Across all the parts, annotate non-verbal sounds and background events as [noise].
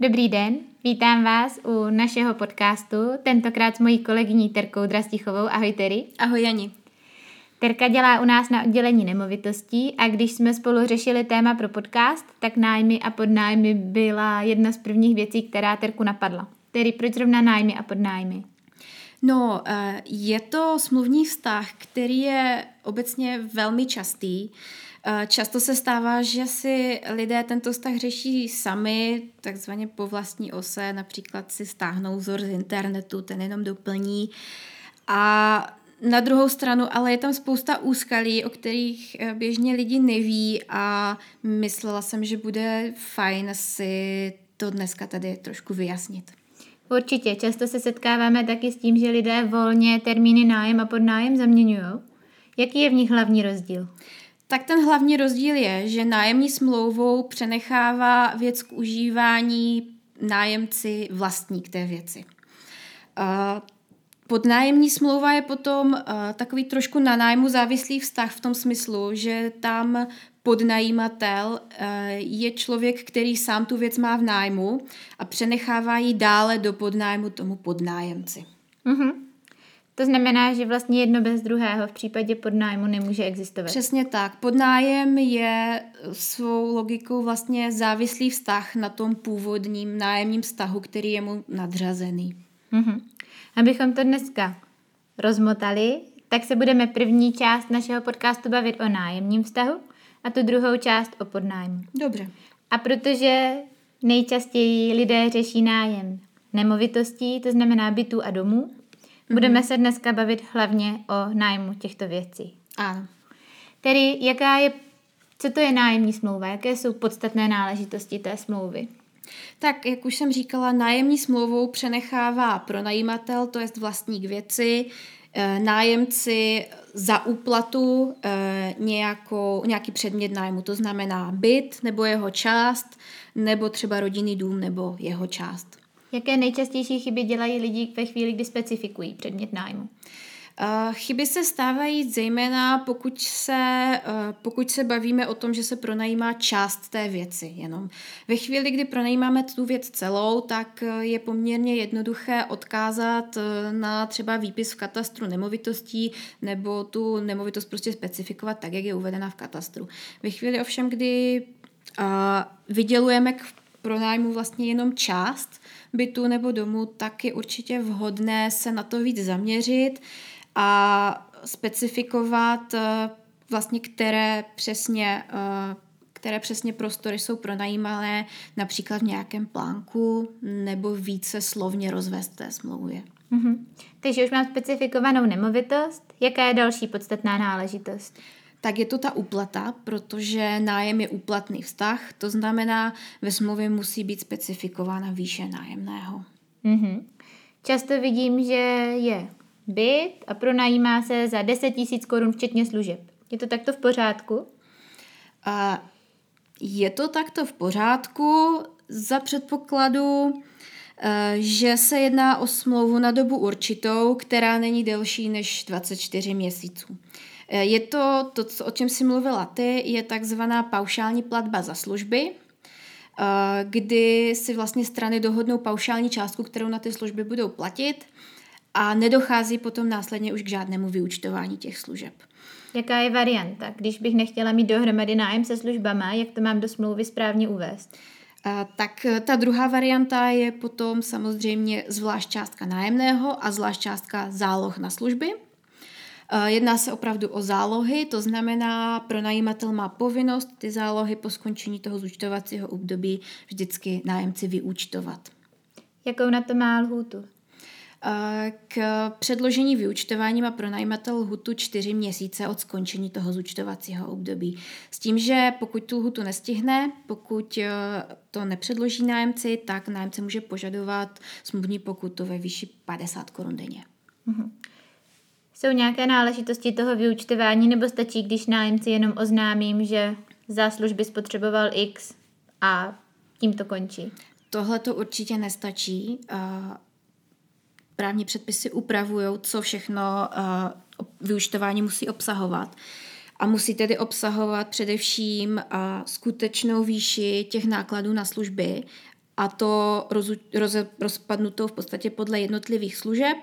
Dobrý den, vítám vás u našeho podcastu, tentokrát s mojí kolegyní Terkou Drastichovou. Ahoj Tery. Ahoj Jani. Terka dělá u nás na oddělení nemovitostí a když jsme spolu řešili téma pro podcast, tak nájmy a podnájmy byla jedna z prvních věcí, která Terku napadla. Tedy proč zrovna nájmy a podnájmy? No, eh, je to smluvní vztah, který je obecně velmi častý. Eh, často se stává, že si lidé tento vztah řeší sami, takzvaně po vlastní ose, například si stáhnou vzor z internetu, ten jenom doplní. A na druhou stranu, ale je tam spousta úskalí, o kterých eh, běžně lidi neví a myslela jsem, že bude fajn si to dneska tady trošku vyjasnit. Určitě, často se setkáváme taky s tím, že lidé volně termíny nájem a podnájem zaměňují. Jaký je v nich hlavní rozdíl? Tak ten hlavní rozdíl je, že nájemní smlouvou přenechává věc k užívání nájemci vlastník té věci. Podnájemní smlouva je potom uh, takový trošku na nájmu závislý vztah v tom smyslu, že tam podnajímatel uh, je člověk, který sám tu věc má v nájmu a přenechává ji dále do podnájmu tomu podnájemci. Mm-hmm. To znamená, že vlastně jedno bez druhého v případě podnájmu nemůže existovat. Přesně tak. Podnájem je svou logikou vlastně závislý vztah na tom původním nájemním vztahu, který je mu nadřazený. Mm-hmm. Abychom to dneska rozmotali, tak se budeme první část našeho podcastu bavit o nájemním vztahu a tu druhou část o podnájmu. Dobře. A protože nejčastěji lidé řeší nájem nemovitostí, to znamená bytů a domů. Budeme se dneska bavit hlavně o nájmu těchto věcí. Ano. Tedy jaká je, co to je nájemní smlouva, jaké jsou podstatné náležitosti té smlouvy? Tak, jak už jsem říkala, nájemní smlouvou přenechává pronajímatel, to je vlastník věci, eh, nájemci za úplatu eh, nějakou, nějaký předmět nájmu, to znamená byt nebo jeho část, nebo třeba rodinný dům nebo jeho část. Jaké nejčastější chyby dělají lidi ve chvíli, kdy specifikují předmět nájmu? Chyby se stávají zejména, pokud se, eh, pokud se bavíme o tom, že se pronajímá část té věci jenom. Ve chvíli, kdy pronajímáme tu věc celou, tak eh, je poměrně jednoduché odkázat eh, na třeba výpis v katastru nemovitostí nebo tu nemovitost prostě specifikovat tak, jak je uvedena v katastru. Ve chvíli ovšem, kdy vydělujeme k pronájmu vlastně jenom část bytu nebo domu, tak je určitě vhodné se na to víc zaměřit a specifikovat eh, vlastně, které přesně, eh, které přesně prostory jsou pronajímané například v nějakém plánku nebo více slovně rozvést té smlouvě. Mm-hmm. Takže už mám specifikovanou nemovitost. Jaká je další podstatná náležitost? Tak je to ta úplata, protože nájem je úplatný vztah, to znamená, ve smlouvě musí být specifikována výše nájemného. Mm-hmm. Často vidím, že je byt a pronajímá se za 10 tisíc korun včetně služeb. Je to takto v pořádku? A je to takto v pořádku za předpokladu, eh, že se jedná o smlouvu na dobu určitou, která není delší než 24 měsíců. Eh, je to, to, o čem si mluvila ty, je takzvaná paušální platba za služby, eh, kdy si vlastně strany dohodnou paušální částku, kterou na ty služby budou platit a nedochází potom následně už k žádnému vyučtování těch služeb. Jaká je varianta, když bych nechtěla mít dohromady nájem se službama, jak to mám do smlouvy správně uvést? A, tak ta druhá varianta je potom samozřejmě zvlášť částka nájemného a zvlášť částka záloh na služby. E, jedná se opravdu o zálohy, to znamená, pronajímatel má povinnost ty zálohy po skončení toho zúčtovacího období vždycky nájemci vyúčtovat. Jakou na to má lhůtu? K předložení vyučtování má pronajímatel lhutu čtyři měsíce od skončení toho zúčtovacího období. S tím, že pokud tu lhutu nestihne, pokud eh, to nepředloží nájemci, tak nájemce může požadovat smluvní pokutu ve výši 50 korun denně. Mhm. Jsou nějaké náležitosti toho vyučtování nebo stačí, když nájemci jenom oznámím, že za služby spotřeboval X a tím to končí? Tohle to určitě nestačí právní předpisy upravují, co všechno uh, vyučtování musí obsahovat. A musí tedy obsahovat především uh, skutečnou výši těch nákladů na služby a to roz, rozpadnutou v podstatě podle jednotlivých služeb.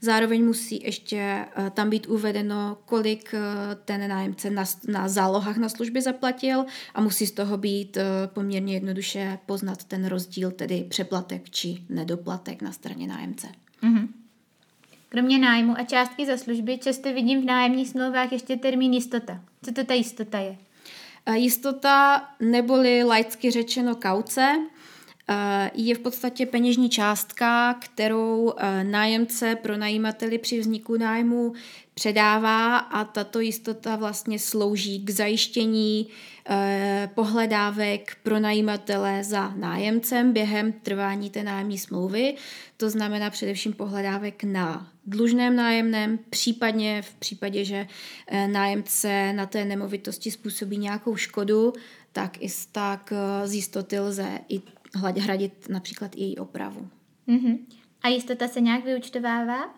Zároveň musí ještě eh, tam být uvedeno, kolik eh, ten nájemce na, na zálohách na služby zaplatil a musí z toho být eh, poměrně jednoduše poznat ten rozdíl, tedy přeplatek či nedoplatek na straně nájemce. Mm-hmm. Kromě nájmu a částky za služby často vidím v nájemních smlouvách ještě termín jistota. Co to ta jistota je? Jistota neboli laicky řečeno kauce je v podstatě peněžní částka, kterou eh, nájemce pro najímateli při vzniku nájmu předává a tato jistota vlastně slouží k zajištění eh, pohledávek pro najímatele za nájemcem během trvání té nájemní smlouvy. To znamená především pohledávek na dlužném nájemném, případně v případě, že nájemce na té nemovitosti způsobí nějakou škodu, tak i tak z jistoty lze i hradit například i její opravu. Mm-hmm. A jistota se nějak vyučtovává?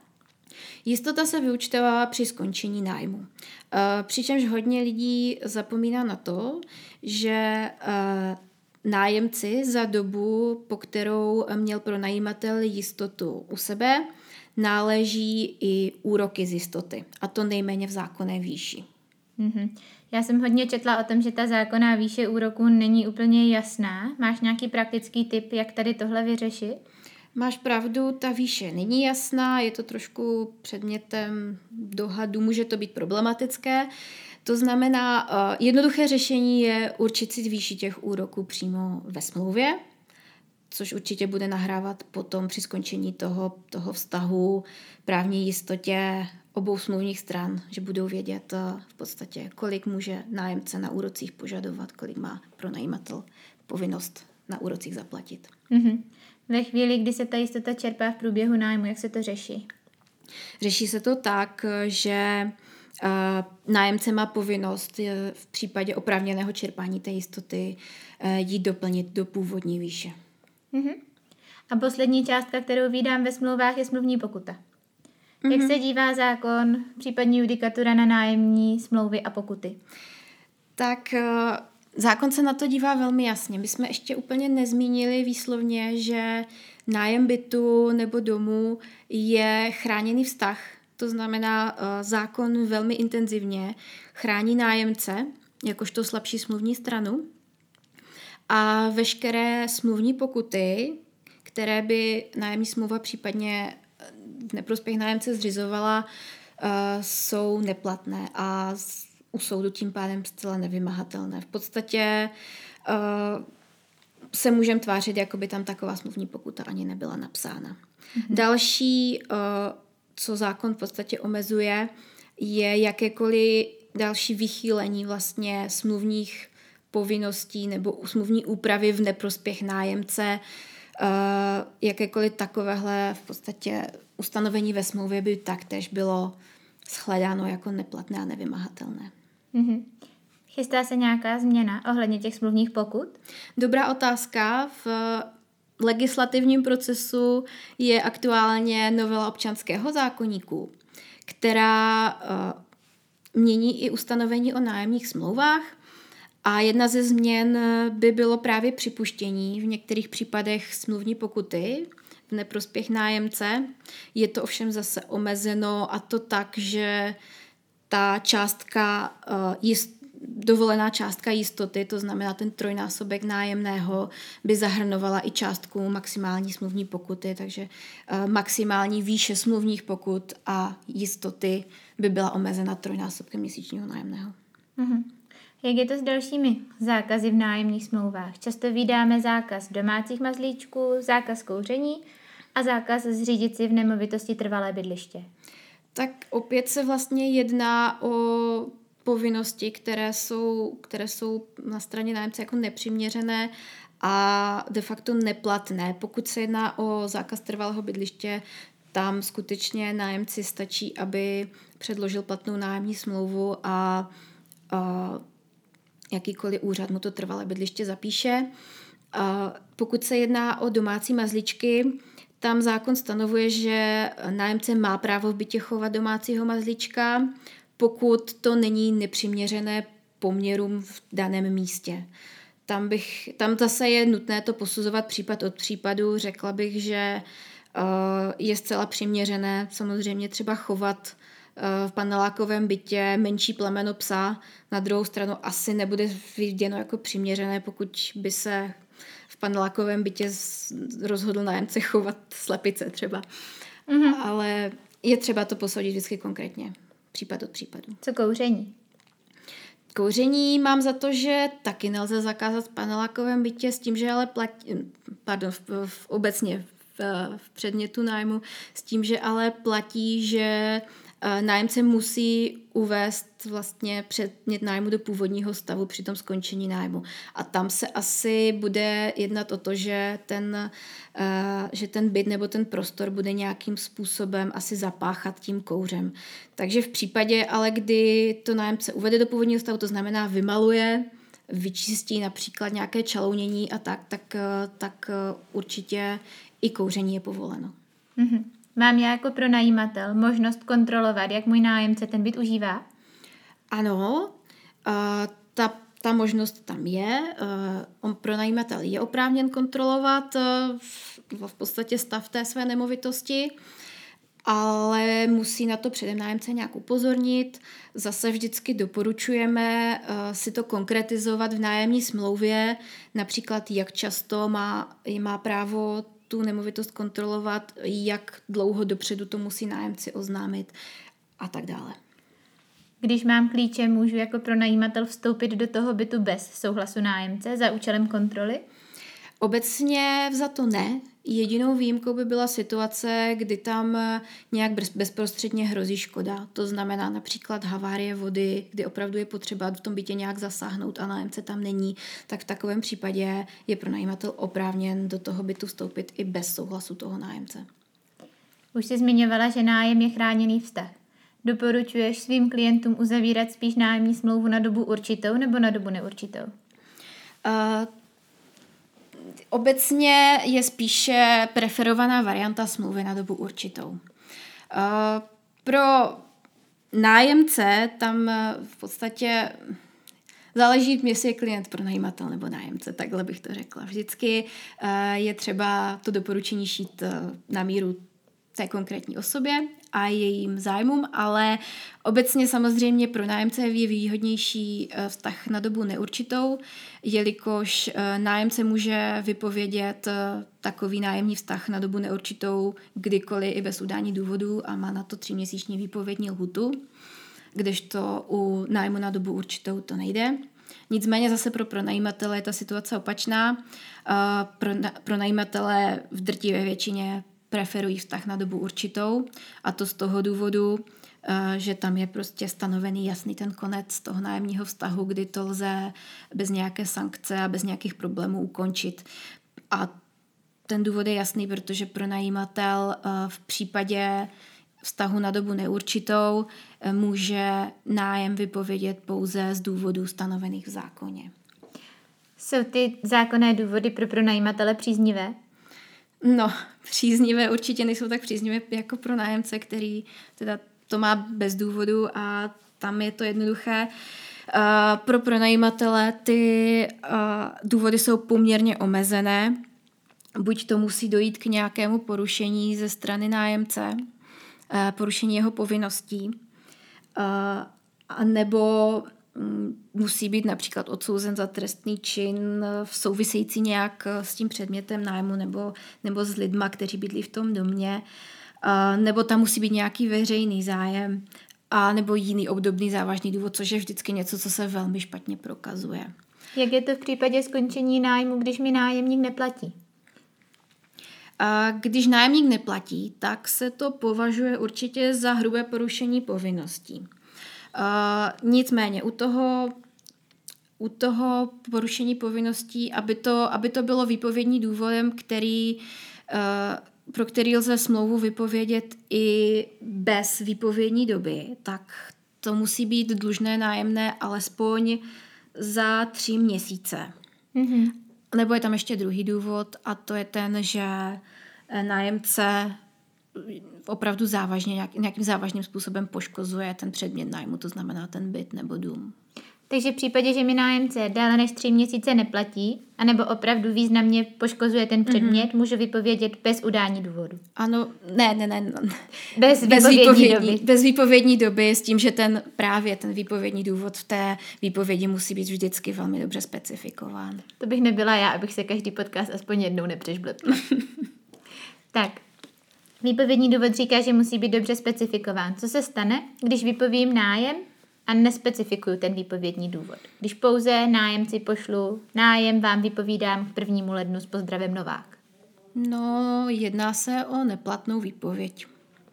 Jistota se vyučtovává při skončení nájmu. Eh, přičemž hodně lidí zapomíná na to, že eh, nájemci za dobu, po kterou měl pronajímatel jistotu u sebe, náleží i úroky z jistoty, a to nejméně v zákonné výši. Mm-hmm. Já jsem hodně četla o tom, že ta zákonná výše úroku není úplně jasná. Máš nějaký praktický tip, jak tady tohle vyřešit? Máš pravdu, ta výše není jasná, je to trošku předmětem dohadu, může to být problematické. To znamená, uh, jednoduché řešení je určit si výši těch úroků přímo ve smlouvě, což určitě bude nahrávat potom při skončení toho, toho vztahu právní jistotě obou smluvních stran, že budou vědět eh, v podstatě, kolik může nájemce na úrocích požadovat, kolik má pronajímatel povinnost na úrocích zaplatit. Mm-hmm. Ve chvíli, kdy se ta jistota čerpá v průběhu nájmu, jak se to řeší? Řeší se to tak, že uh, nájemce má povinnost eh, v případě oprávněného čerpání té jistoty jít doplnit do původní výše. Mm-hmm. A poslední částka, kterou vydám ve smlouvách, je smluvní pokuta. Mm-hmm. Jak mhm. se dívá zákon, případně judikatura na nájemní smlouvy a pokuty? Tak eh, zákon se na to dívá velmi jasně. My jsme ještě úplně nezmínili výslovně, že nájem bytu nebo domu je chráněný vztah. To znamená, eh, zákon velmi intenzivně chrání nájemce, jakožto slabší smluvní stranu. A veškeré smluvní pokuty, které by nájemní smlouva případně v neprospěch nájemce zřizovala, uh, jsou neplatné a u soudu tím pádem zcela nevymahatelné. V podstatě uh, se můžeme tvářit, jako by tam taková smluvní pokuta ani nebyla napsána. Mm-hmm. Další, uh, co zákon v podstatě omezuje, je jakékoliv další vychýlení vlastně smluvních povinností nebo smluvní úpravy v neprospěch nájemce, jakékoliv takovéhle v podstatě ustanovení ve smlouvě by taktéž bylo shledáno jako neplatné a nevymahatelné. Mm-hmm. Chystá se nějaká změna ohledně těch smluvních pokut? Dobrá otázka. V legislativním procesu je aktuálně novela občanského zákoníku, která uh, mění i ustanovení o nájemních smlouvách. A jedna ze změn by bylo právě připuštění v některých případech smluvní pokuty, v neprospěch nájemce. Je to ovšem zase omezeno a to tak, že ta částka uh, jist, dovolená částka jistoty, to znamená ten trojnásobek nájemného, by zahrnovala i částku maximální smluvní pokuty, takže uh, maximální výše smluvních pokut a jistoty by byla omezena trojnásobkem měsíčního nájemného. Mm-hmm. Jak je to s dalšími zákazy v nájemních smlouvách? Často vydáme zákaz domácích mazlíčků, zákaz kouření a zákaz zřídit si v nemovitosti trvalé bydliště. Tak opět se vlastně jedná o povinnosti, které jsou, které jsou na straně nájemce jako nepřiměřené a de facto neplatné. Pokud se jedná o zákaz trvalého bydliště, tam skutečně nájemci stačí, aby předložil platnou nájemní smlouvu a, a jakýkoliv úřad mu to trvalé bydliště zapíše. Pokud se jedná o domácí mazličky, tam zákon stanovuje, že nájemce má právo v bytě chovat domácího mazlička, pokud to není nepřiměřené poměrům v daném místě. tam, bych, tam zase je nutné to posuzovat případ od případu. Řekla bych, že uh, je zcela přiměřené samozřejmě třeba chovat v panelákovém bytě menší plemeno psa, na druhou stranu asi nebude viděno jako přiměřené, pokud by se v panelákovém bytě rozhodl nájemce chovat slepice třeba. Mm-hmm. Ale je třeba to posoudit vždycky konkrétně, případ od případu. Co kouření? Kouření mám za to, že taky nelze zakázat v panelákovém bytě s tím, že ale platí, pardon, v, v, obecně v, v předmětu nájmu, s tím, že ale platí, že nájemce musí uvést vlastně předmět nájmu do původního stavu při tom skončení nájmu. A tam se asi bude jednat o to, že ten, že ten byt nebo ten prostor bude nějakým způsobem asi zapáchat tím kouřem. Takže v případě, ale kdy to nájemce uvede do původního stavu, to znamená vymaluje, vyčistí například nějaké čalounění a tak, tak, tak určitě i kouření je povoleno. Mm-hmm. Mám já jako pronajímatel možnost kontrolovat, jak můj nájemce ten byt užívá? Ano, uh, ta, ta možnost tam je. Uh, on pronajímatel je oprávněn kontrolovat uh, v podstatě stav té své nemovitosti, ale musí na to předem nájemce nějak upozornit. Zase vždycky doporučujeme uh, si to konkretizovat v nájemní smlouvě, například jak často má, má právo tu nemovitost kontrolovat, jak dlouho dopředu to musí nájemci oznámit a tak dále. Když mám klíče, můžu jako pronajímatel vstoupit do toho bytu bez souhlasu nájemce za účelem kontroly? Obecně za to ne. Jedinou výjimkou by byla situace, kdy tam nějak bezprostředně hrozí škoda. To znamená například havárie vody, kdy opravdu je potřeba v tom bytě nějak zasáhnout a nájemce tam není, tak v takovém případě je pronajímatel oprávněn do toho bytu vstoupit i bez souhlasu toho nájemce. Už jsi zmiňovala, že nájem je chráněný vztah. Doporučuješ svým klientům uzavírat spíš nájemní smlouvu na dobu určitou nebo na dobu neurčitou? Uh, Obecně je spíše preferovaná varianta smlouvy na dobu určitou. Eh, pro nájemce tam eh, v podstatě záleží, jestli je klient pro najímatel nebo nájemce, takhle bych to řekla. Vždycky eh, je třeba to doporučení šít na míru té konkrétní osobě a jejím zájmům, ale obecně samozřejmě pro nájemce je výhodnější eh, vztah na dobu neurčitou, jelikož eh, nájemce může vypovědět eh, takový nájemní vztah na dobu neurčitou kdykoliv i bez udání důvodu a má na to tříměsíční výpovědní lhutu, kdežto u nájmu na dobu určitou to nejde. Nicméně zase pro pronajímatele je ta situace opačná. Pro, pro najímatele v drtivé většině preferují vztah na dobu určitou a to z toho důvodu, eh, že tam je prostě stanovený jasný ten konec toho nájemního vztahu, kdy to lze bez nějaké sankce a bez nějakých problémů ukončit. A ten důvod je jasný, protože pronajímatel eh, v případě vztahu na dobu neurčitou eh, může nájem vypovědět pouze z důvodů stanovených v zákoně. Jsou ty zákonné důvody pro pronajímatele příznivé? No, [laughs] příznivé určitě nejsou tak příznivé jako pro nájemce, který teda to má bez důvodu a tam je to jednoduché. Uh, pro pronajímatele ty uh, důvody jsou poměrně omezené. Buď to musí dojít k nějakému porušení ze strany nájemce, uh, porušení jeho povinností, uh, nebo musí být například odsouzen za trestný čin v související nějak s tím předmětem nájmu nebo, nebo s lidma, kteří bydlí v tom domě, nebo tam musí být nějaký veřejný zájem a nebo jiný obdobný závažný důvod, což je vždycky něco, co se velmi špatně prokazuje. Jak je to v případě skončení nájmu, když mi nájemník neplatí? A když nájemník neplatí, tak se to považuje určitě za hrubé porušení povinností. Uh, nicméně u toho, u toho porušení povinností, aby to, aby to bylo výpovědní důvodem, který, uh, pro který lze smlouvu vypovědět i bez výpovědní doby, tak to musí být dlužné nájemné alespoň za tři měsíce. Mm-hmm. Nebo je tam ještě druhý důvod a to je ten, že nájemce opravdu závažně, nějak, nějakým závažným způsobem poškozuje ten předmět nájmu, to znamená ten byt nebo dům. Takže v případě, že mi nájemce déle než tři měsíce neplatí, anebo opravdu významně poškozuje ten předmět, mm-hmm. můžu vypovědět bez udání důvodu. Ano, ne, ne, ne. Bez, bez výpovědní, doby. Bez výpovědní doby s tím, že ten právě ten výpovědní důvod v té výpovědi musí být vždycky velmi dobře specifikován. To bych nebyla já, abych se každý podcast aspoň jednou nepřežblepla. [laughs] tak, Výpovědní důvod říká, že musí být dobře specifikován. Co se stane, když vypovím nájem a nespecifikuju ten výpovědní důvod? Když pouze nájemci pošlu nájem, vám vypovídám k prvnímu lednu s pozdravem Novák. No, jedná se o neplatnou výpověď.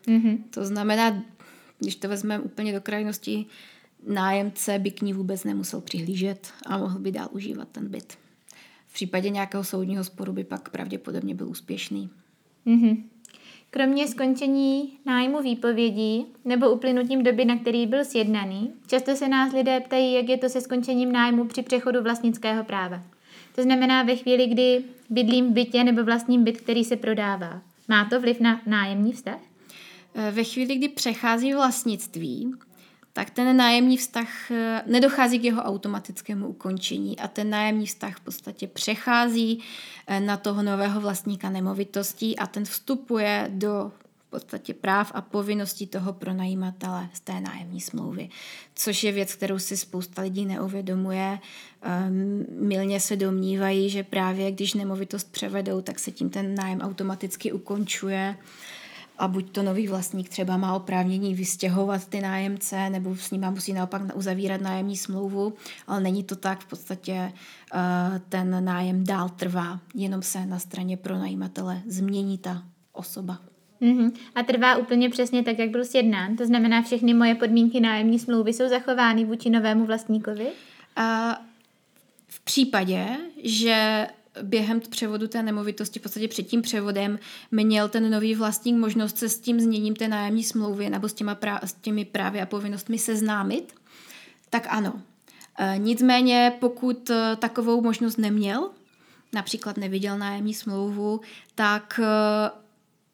Mm-hmm. To znamená, když to vezmeme úplně do krajnosti, nájemce by k ní vůbec nemusel přihlížet a mohl by dál užívat ten byt. V případě nějakého soudního sporu by pak pravděpodobně byl úspěšný. Mm-hmm. Kromě skončení nájmu výpovědí nebo uplynutím doby, na který byl sjednaný, často se nás lidé ptají, jak je to se skončením nájmu při přechodu vlastnického práva. To znamená ve chvíli, kdy bydlím v bytě nebo vlastním byt, který se prodává. Má to vliv na nájemní vztah? Ve chvíli, kdy přechází vlastnictví, tak ten nájemní vztah eh, nedochází k jeho automatickému ukončení a ten nájemní vztah v podstatě přechází eh, na toho nového vlastníka nemovitostí a ten vstupuje do v podstatě práv a povinností toho pronajímatele z té nájemní smlouvy, což je věc, kterou si spousta lidí neuvědomuje. Milně se domnívají, že právě když nemovitost převedou, tak se tím ten nájem automaticky ukončuje a buď to nový vlastník třeba má oprávnění vystěhovat ty nájemce, nebo s nimi musí naopak uzavírat nájemní smlouvu, ale není to tak, v podstatě uh, ten nájem dál trvá, jenom se na straně pronajímatele změní ta osoba. Mm-hmm. A trvá úplně přesně tak, jak byl sjednán? To znamená, všechny moje podmínky nájemní smlouvy jsou zachovány vůči novému vlastníkovi? Uh, v případě, že během převodu té nemovitosti, v podstatě před tím převodem, měl ten nový vlastník možnost se s tím změním té nájemní smlouvy nebo s, těma prá- s těmi právy a povinnostmi seznámit, tak ano. E, nicméně, pokud e, takovou možnost neměl, například neviděl nájemní smlouvu, tak e,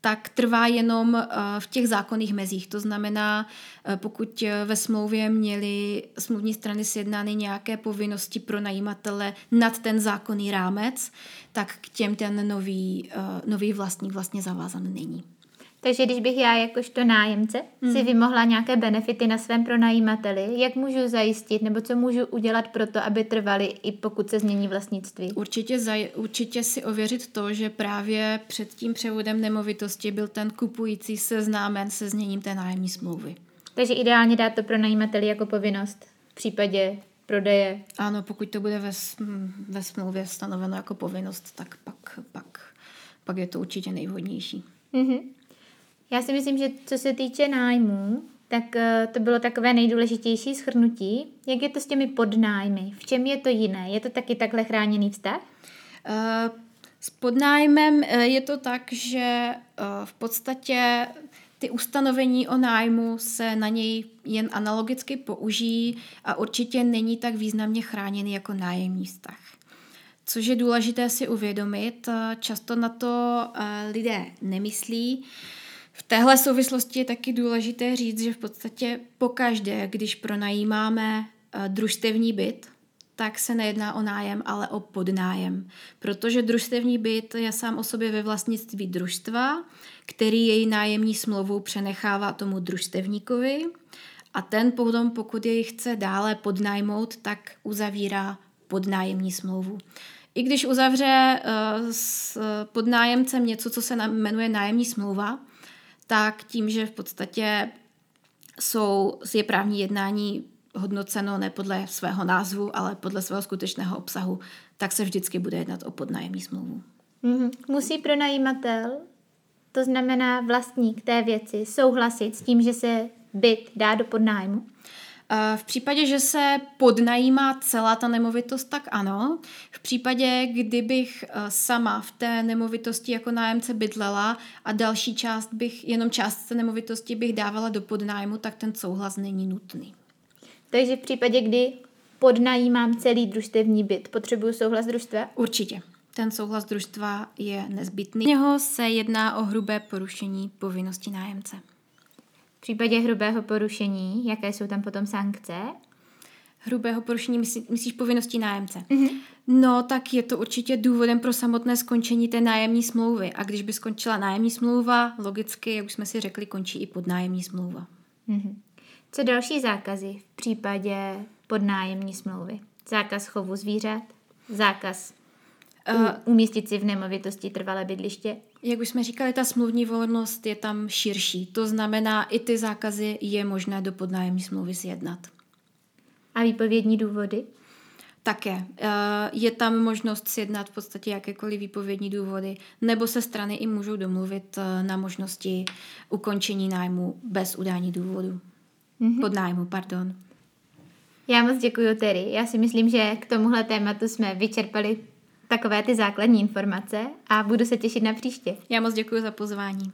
tak trvá jenom eh, v těch zákonných mezích. To znamená, eh, pokud eh, ve smlouvě měly smluvní strany sjednány nějaké povinnosti pro najímatele nad ten zákonný rámec, tak k těm ten nový, nový vlastník vlastně zavázan není. Takže když bych já jakožto nájemce mm. si vymohla nějaké benefity na svém pronajímateli, jak můžu zajistit nebo co můžu udělat pro to, aby trvaly i pokud se změní vlastnictví? Určitě, zaj- určitě si ověřit to, že právě před tím převodem nemovitosti byl ten kupující seznámen se změním té nájemní smlouvy. Takže ideálně dát to pronajímateli jako povinnost v případě prodeje. Ano, pokud to bude ve, ve smlouvě stanoveno jako povinnost, tak pak, pak, pak je to určitě nejvhodnější. Mm-hmm. Já si myslím, že co se týče nájmů, tak eh, to bylo takové nejdůležitější schrnutí. Jak je to s těmi podnájmy? V čem je to jiné? Je to taky takhle chráněný vztah? Uh, s podnájmem eh, je to tak, že uh, v podstatě ty ustanovení o nájmu se na něj jen analogicky použijí a určitě není tak významně chráněný jako nájemní vztah. Což je důležité si uvědomit, často na to lidé nemyslí. V téhle souvislosti je taky důležité říct, že v podstatě pokaždé, když pronajímáme eh, družstevní byt, tak se nejedná o nájem, ale o podnájem. Protože družstevní byt je sám o sobě ve vlastnictví družstva, který její nájemní smlouvou přenechává tomu družstevníkovi a ten potom, pokud jej chce dále podnajmout, tak uzavírá podnájemní smlouvu. I když uzavře uh, s podnájemcem něco, co se jmenuje nájemní smlouva, tak tím, že v podstatě jsou, je právní jednání hodnoceno ne podle svého názvu, ale podle svého skutečného obsahu, tak se vždycky bude jednat o podnájemní smlouvu. Mm-hmm. Musí pronajímatel, to znamená vlastník té věci, souhlasit s tím, že se byt dá do podnájmu? V případě, že se podnajímá celá ta nemovitost, tak ano. V případě, kdybych eh, sama v té nemovitosti jako nájemce bydlela a další část bych, jenom část té nemovitosti bych dávala do podnájmu, tak ten souhlas není nutný. Takže v případě, kdy podnajímám celý družstevní byt, potřebuju souhlas družstva? Určitě. Ten souhlas družstva je nezbytný. Něho se jedná o hrubé porušení povinnosti nájemce. V případě hrubého porušení, jaké jsou tam potom sankce? Hrubého porušení myslí, myslíš povinností nájemce. Mm-hmm. No, tak je to určitě důvodem pro samotné skončení té nájemní smlouvy. A když by skončila nájemní smlouva, logicky, jak už jsme si řekli, končí i podnájemní smlouva. Mm-hmm. Co další zákazy v případě podnájemní smlouvy? Zákaz chovu zvířat, zákaz uh, umístit si v nemovitosti trvalé bydliště. Jak už jsme říkali, ta smluvní volnost je tam širší. To znamená, i ty zákazy je možné do podnájemní smlouvy sjednat. A výpovědní důvody? Také. Je tam možnost sjednat v podstatě jakékoliv výpovědní důvody, nebo se strany i můžou domluvit eh, na možnosti ukončení nájmu bez udání důvodu. Mm-hmm. Pod nájmu, pardon. Já moc děkuji, Terry. Já si myslím, že k tomuhle tématu jsme vyčerpali takové ty základní informace a budu se těšit na příště. Já moc děkuji za pozvání.